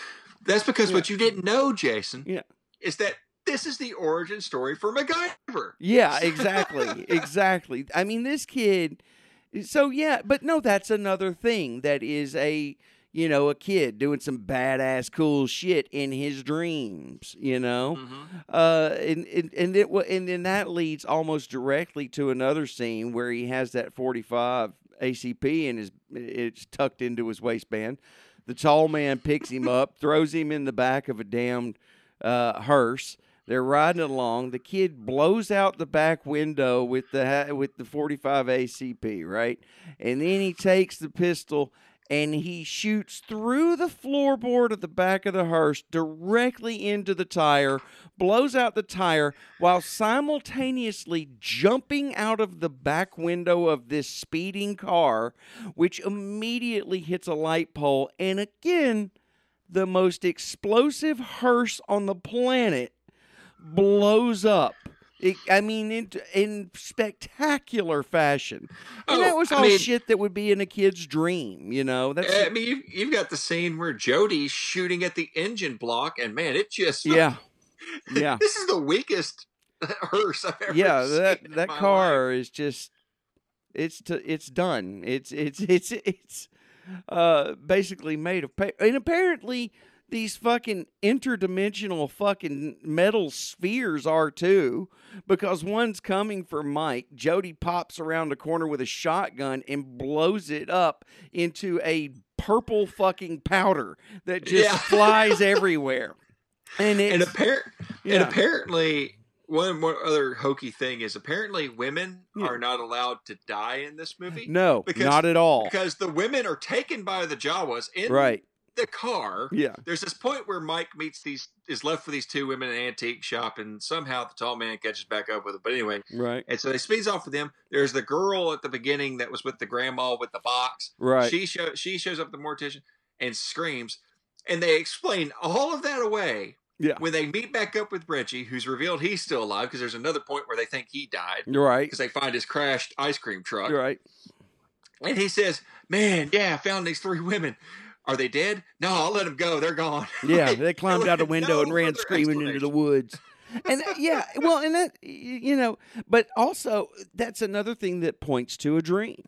that's because Yeah. what you didn't know, Jason, Yeah. is that this is the origin story for MacGyver. Yeah, exactly. exactly. I mean, this kid. So, yeah, but no, that's another thing that is a, you know, a kid doing some badass cool shit in his dreams, you know? Uh, and, and, and it and then that leads almost directly to another scene where he has that 45 ACP and his it's tucked into his waistband. The tall man picks him up, throws him in the back of a damned uh, hearse. They're riding along. The kid blows out the back window with the with the 45 ACP, right? And then he takes the pistol and he shoots through the floorboard of the back of the hearse directly into the tire, blows out the tire while simultaneously jumping out of the back window of this speeding car, which immediately hits a light pole. And again, the most explosive hearse on the planet blows up. It, I mean, in, in spectacular fashion. And that Oh, was I all mean- shit that would be in a kid's dream, you know? That's I mean, you've, you've got the scene where Jody's shooting at the engine block, and man, it just yeah. Yeah. This is the weakest hearse I've ever yeah, seen. that that car is just it's to, it's done. It's it's it's it's uh basically made of paper. And apparently these fucking interdimensional fucking metal spheres are too because one's coming for Mike. Jody pops around the corner with a shotgun and blows it up into a purple fucking powder that just Yeah. flies everywhere. And it's And appar- and apparently, one more other hokey thing is apparently women Yeah. are not allowed to die in this movie no, because- not at all. because the women are taken by the Jawas in Right. The car. Yeah. There's this point where Mike meets these is left for these two women in an antique shop, and somehow the tall man catches back up with it. But anyway, Right. and so they speeds off with them. There's the girl at the beginning that was with the grandma with the box. Right. She show, she shows up the mortician and screams, and they explain all of that away. Yeah. When they meet back up with Reggie, who's revealed he's still alive, because there's another point where they think he died right. because they find his crashed ice cream truck, right. and he says, "Man, yeah, I found these three women. Are they dead? No, I'll let them go. They're gone." Yeah, they climbed out a window and ran screaming into the woods. And yeah, well, and that you know, but also that's another thing that points to a dream.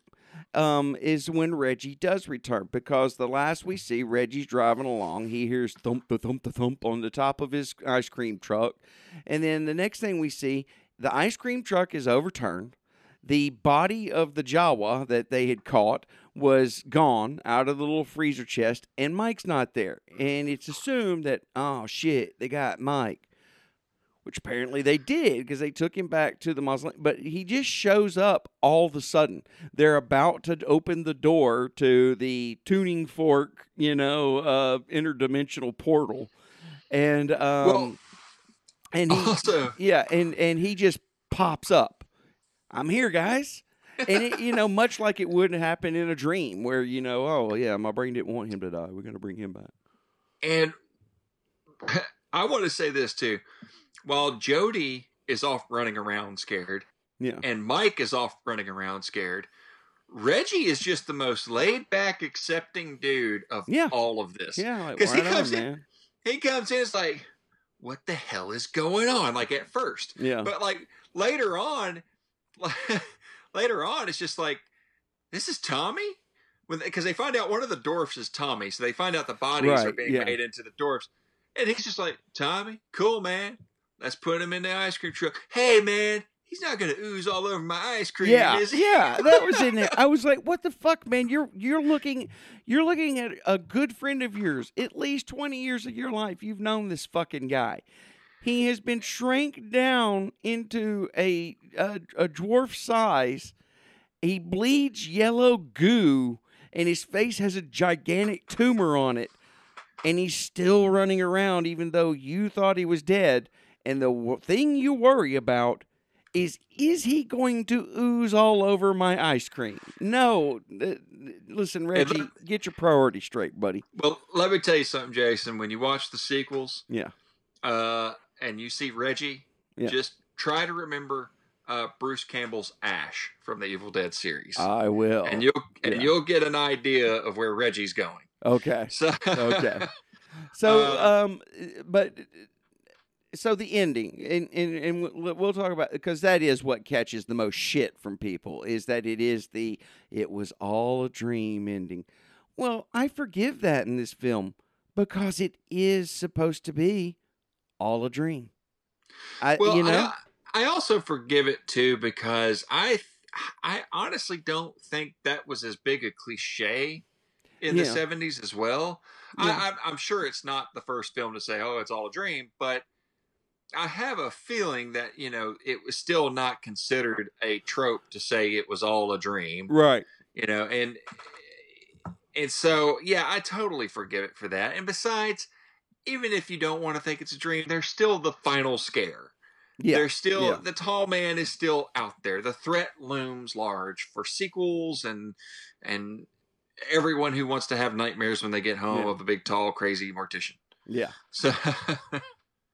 Um, is when Reggie does return because the last we see, Reggie's driving along. He hears thump the thump the thump on the top of his ice cream truck, and then the next thing we see, the ice cream truck is overturned. The body of the Jawa that they had caught was gone out of the little freezer chest, and Mike's not there. And it's assumed that, oh shit, they got Mike. Which apparently they did because they took him back to the mausoleum. But he just shows up all of a sudden. They're about to open the door to the tuning fork, you know, uh, interdimensional portal. And, um, Well, and he, also, yeah, and and he just pops up. I'm here, guys. And it, you know, much like it wouldn't happen in a dream, where you know, oh yeah, my brain didn't want him to die. We're gonna bring him back. And I want to say this too. While Jody is off running around scared, Yeah, and Mike is off running around scared, Reggie is just the most laid back, accepting dude of Yeah. all of this. yeah, like, 'Cause he right on, comes in- man. He comes in, it's like, what the hell is going on? Like at first. Yeah, But like later on, later on, it's just like, this is Tommy? Because they find out one of the dwarfs is Tommy. So they find out the bodies are being yeah. made into the dwarfs. And he's just like, Tommy, cool, man. Let's put him in the ice cream truck. Hey, man, he's not going to ooze all over my ice cream, yeah, is he? yeah. That was in there. I was like, what the fuck, man? You're you're looking, you're looking at a good friend of yours. At least twenty years of your life, you've known this fucking guy. He has been shrank down into a a, a dwarf size. He bleeds yellow goo, and his face has a gigantic tumor on it. And he's still running around, even though you thought he was dead. And the w- thing you worry about is is he going to ooze all over my ice cream? No. Listen, Reggie, look- get your priorities straight, buddy. Well, let me tell you something, Jason. When you watch the sequels, Yeah. uh, and you see Reggie, Yeah. just try to remember uh, Bruce Campbell's Ash from the Evil Dead series, I will. and you'll and yeah. you'll get an idea of where Reggie's going. okay. So Okay. So, Uh, um, but so the ending, and and, and we'll we'll talk about because that is what catches the most shit from people is that it is the it was all a dream ending. Well, I forgive that in this film because it is supposed to be all a dream. I well, you know I, I also forgive it too because I I honestly don't think that was as big a cliche in the '70s as well. Yeah. I, I'm, I'm sure it's not the first film to say, "Oh, it's all a dream," but I have a feeling that you know it was still not considered a trope to say it was all a dream. right. You know, and and so yeah, I totally forgive it for that. And besides, even if you don't want to think it's a dream, there's still the final scare. Yeah. There's still yeah. the tall man is still out there. The threat looms large for sequels and and everyone who wants to have nightmares when they get home Yeah. of a big tall crazy mortician. Yeah. So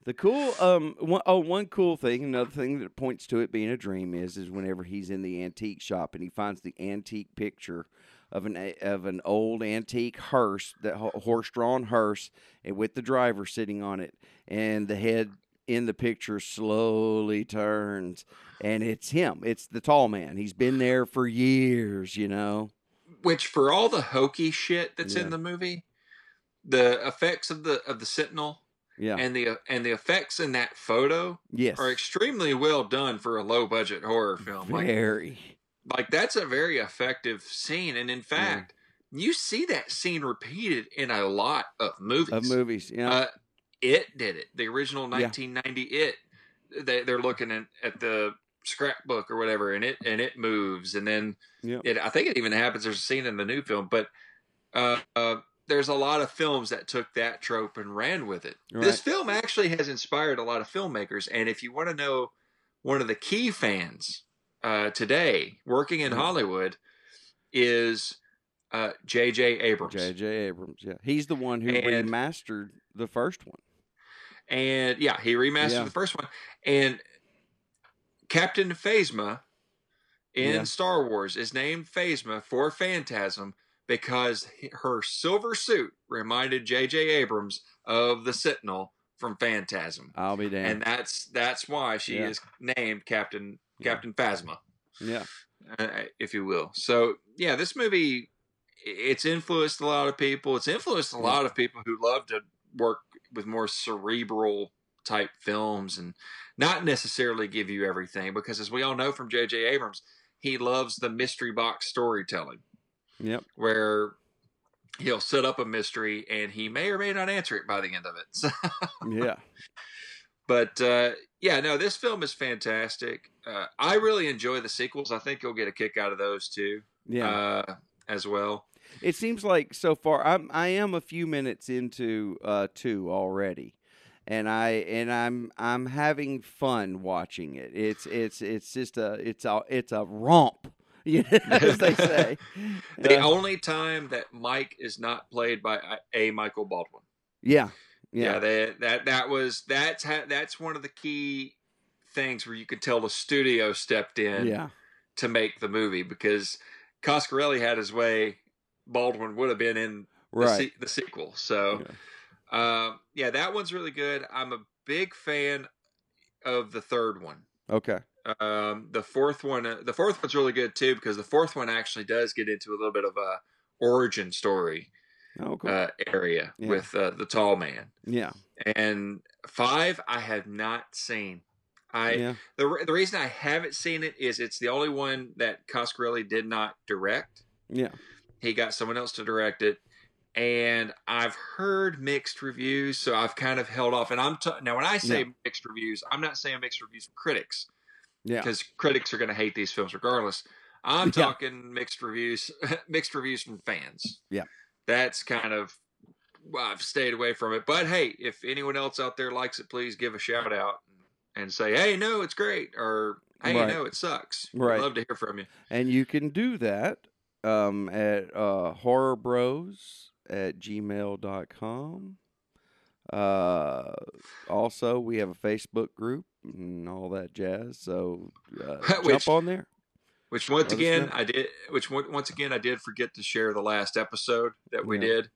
The cool um one, oh one cool thing another thing that points to it being a dream is is whenever he's in the antique shop and he finds the antique picture of an of an old antique hearse that horse drawn hearse and with the driver sitting on it. And the head in the picture slowly turns and it's him. It's the tall man. He's been there for years you know? Which for all the hokey shit that's Yeah. in the movie, the effects of the of the Sentinel yeah. and the and the effects in that photo yes. are extremely well done for a low budget horror film. Very. like that's a very effective scene and in fact you see that scene repeated in a lot of movies of movies yeah uh, it did it the original Yeah. 1990 it they, they're looking at, at the scrapbook or whatever and it and it moves and then Yeah. it i think it even happens there's a scene in the new film but uh, uh there's a lot of films that took that trope and ran with it. This film actually has inspired a lot of filmmakers, and if you want to know one of the key fans uh, today working in Mhm. Hollywood is uh, J.J. Abrams. J.J. Abrams. Yeah, he's the one who And- remastered the first one. And yeah, he remastered Yeah. the first one. And Captain Phasma in Yeah. Star Wars is named Phasma for Phantasm because her silver suit reminded J.J. Abrams of the Sentinel from Phantasm. I'll be damned. And that's that's why she Yeah. is named Captain. Captain Phasma. yeah, uh, if you will. So yeah, this movie it's influenced a lot of people. It's influenced a lot of people who love to work with more cerebral type films and not necessarily give you everything because as we all know from J.J. Abrams, he loves the mystery box storytelling yep. where he'll set up a mystery and he may or may not answer it by the end of it. So Yeah. But uh, yeah, no, this film is fantastic. Uh, I really enjoy the sequels. I think you'll get a kick out of those too Yeah. uh, as well. it seems like so far I'm I am a few minutes into uh two already. And I and I'm I'm having fun watching it. It's it's it's just a it's a it's a romp, you know, as they say. The Uh, only time that Mike is not played by a Michael Baldwin. yeah, Yeah, yeah, that that that was that's ha- that's one of the key things where you could tell the studio stepped in yeah, to make the movie because Coscarelli had his way. Baldwin would have been in the, se- the sequel. So, um, yeah, that one's really good. I'm a big fan of the third one. Okay. Um, the fourth one, uh, the fourth one's really good too because the fourth one actually does get into a little bit of a origin story Oh, cool. uh, area Yeah. with uh, the tall man. yeah, And five, I have not seen. I yeah, the the reason I haven't seen it is it's the only one that Coscarelli did not direct. yeah. He got someone else to direct it, and I've heard mixed reviews, so I've kind of held off. And I'm t- now when I say Yeah. mixed reviews, I'm not saying mixed reviews from critics Yeah. because critics are going to hate these films regardless. I'm Yeah. talking mixed reviews, mixed reviews from fans. Yeah. That's kind of well, I've stayed away from it. But hey, if anyone else out there likes it, please give a shout out and say, "Hey, no, it's great," or hey, Right. know, it sucks. Right. I'd love to hear from you. And you can do that um, at uh, horrorbros at gmail.com. Uh, also, we have a Facebook group and all that jazz. So uh, Which- jump on there. Which once again. I did. Which once again I did forget to share the last episode that we Yeah. did.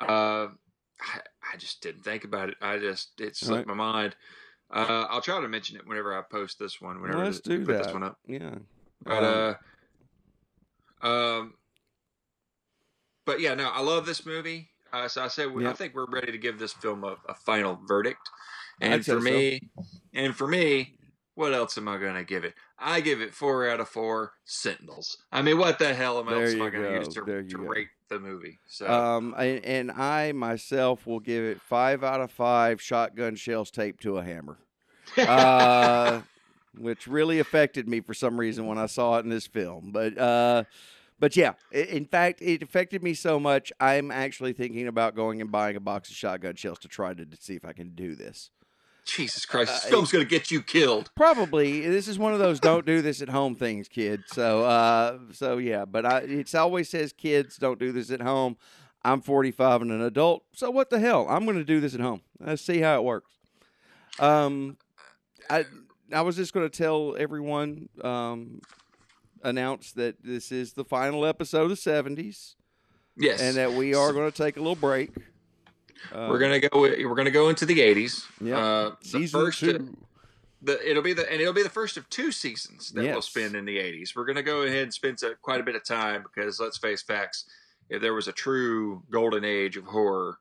Uh, I, I just didn't think about it. I just it slipped Right. my mind. Uh, I'll try to mention it whenever I post this one. Whenever Let's do put that. this one up. Yeah. But uh, um, but yeah, no, I love this movie. Uh, so I say we, I think we're ready to give this film a, a final verdict. I'd And say for so. me, and for me, what else am I going to give it? I give it four out of four Sentinels. I mean, what the hell am, There else am I going to use to, to rate the movie? So Um, and, and I myself will give it five out of five shotgun shells taped to a hammer. uh, which really affected me for some reason when I saw it in this film. But uh, but yeah, i- in fact, it affected me so much. I'm actually thinking about going and buying a box of shotgun shells to try to, to see if I can do this. Jesus Christ, this uh, film's going to get you killed. Probably this is one of those don't do this at home things, kid. So uh, so yeah, but I it's always says kids don't do this at home. I'm 45 and an adult, so what the hell? I'm going to do this at home. Let's see how it works. Um, I I was just going to tell everyone um, announce that this is the final episode of the 70s, Yes, and that we are going to take a little break. Uh, we're gonna go. We're gonna go into the eighties. Yeah. uh, the season first, two. the it'll be the and it'll be the first of two seasons that we'll spend in the 80s. We're going to go ahead and spend a, quite a bit of time because let's face facts, if there was a true golden age of horror,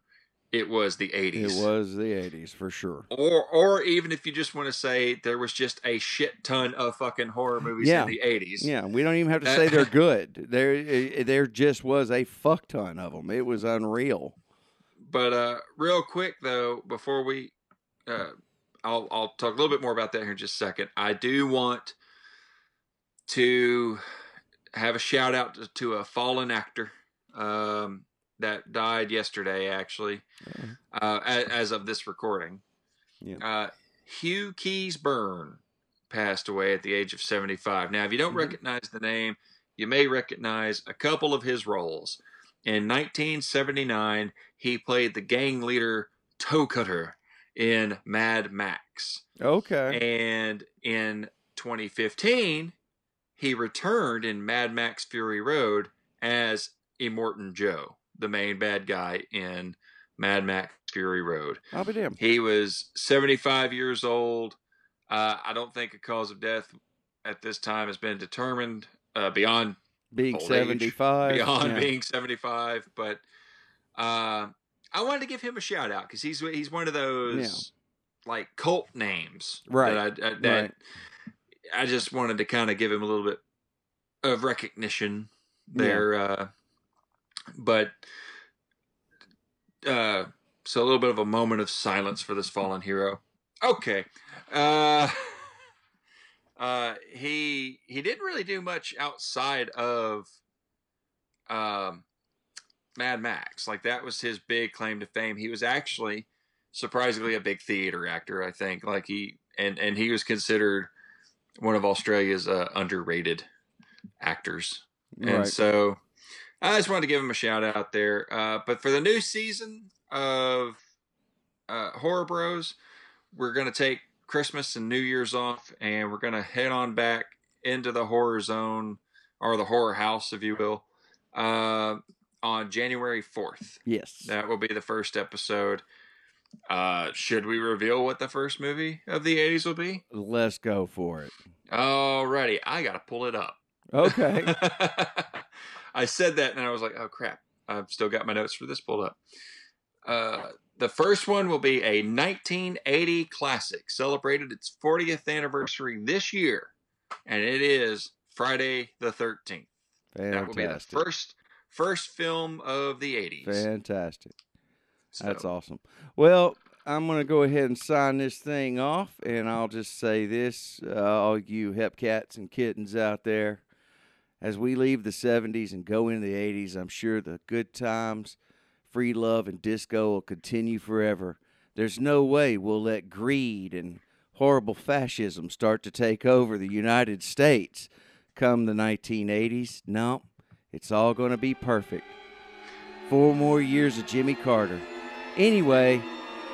it was the 80s. It was the 80s for sure. Or or even if you just want to say there was just a shit ton of fucking horror movies Yeah. in the 80s. Yeah, we don't even have to Uh, say they're good. There, there just was a fuck ton of them. It was unreal. But uh real quick though, before we uh I'll I'll talk a little bit more about that here in just a second. I do want to have a shout out to, to a fallen actor um, that died yesterday, actually, uh, as, as of this recording. Yeah. Uh, Hugh Keays-Byrne passed away at the age of 75. Now, if you don't Mhm. recognize the name, you may recognize a couple of his roles. In 1979, he played the gang leader Toe Cutter in Mad Max. Okay. And in 2015, he returned in Mad Max Fury Road as Immortan Joe, the main bad guy in Mad Max Fury Road. I'll be damned. He was 75 years old. Uh, I don't think a cause of death at this time has been determined uh, beyond Being old age, 75. beyond yeah. being 75 but uh, i wanted to give him a shout out because he's he's one of those like cult names Right, that I, I- that right. i just wanted to kind of give him a little bit of recognition Yeah. there uh, but uh, so a little bit of a moment of silence for this fallen hero okay uh uh he he didn't really do much outside of um Mad Max. Like that was his big claim to fame. He was actually surprisingly a big theater actor, I think. Like he and and he was considered one of Australia's uh, underrated actors. And Right. so I just wanted to give him a shout out there. Uh, but for the new season of uh, Horror Bros, we're going to take Christmas and New Year's off and we're going to head on back into the horror zone or the horror house, if you will, uh, on January 4th. Yes. That will be the first episode. Uh, should we reveal what the first movie of the 80s will be? Let's go for it. Alrighty, I got to pull it up. Okay. I said that and I was like, oh crap. I've still got my notes for this pulled up. Uh, the first one will be a 1980 classic, celebrated its 40th anniversary this year, and it is Friday the 13th. That will be the first first film of the 80s. Fantastic. That's awesome. Well, I'm going to go ahead and sign this thing off, and I'll just say this uh, all you hep cats and kittens out there, as we leave the 70s and go into the 80s, I'm sure the good times, free love, and disco will continue forever. There's no way we'll let greed and horrible fascism start to take over the United States come the 1980s. No, it's all going to be perfect. Four more years of Jimmy Carter. Anyway,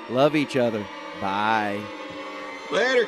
love each other. Bye. Later.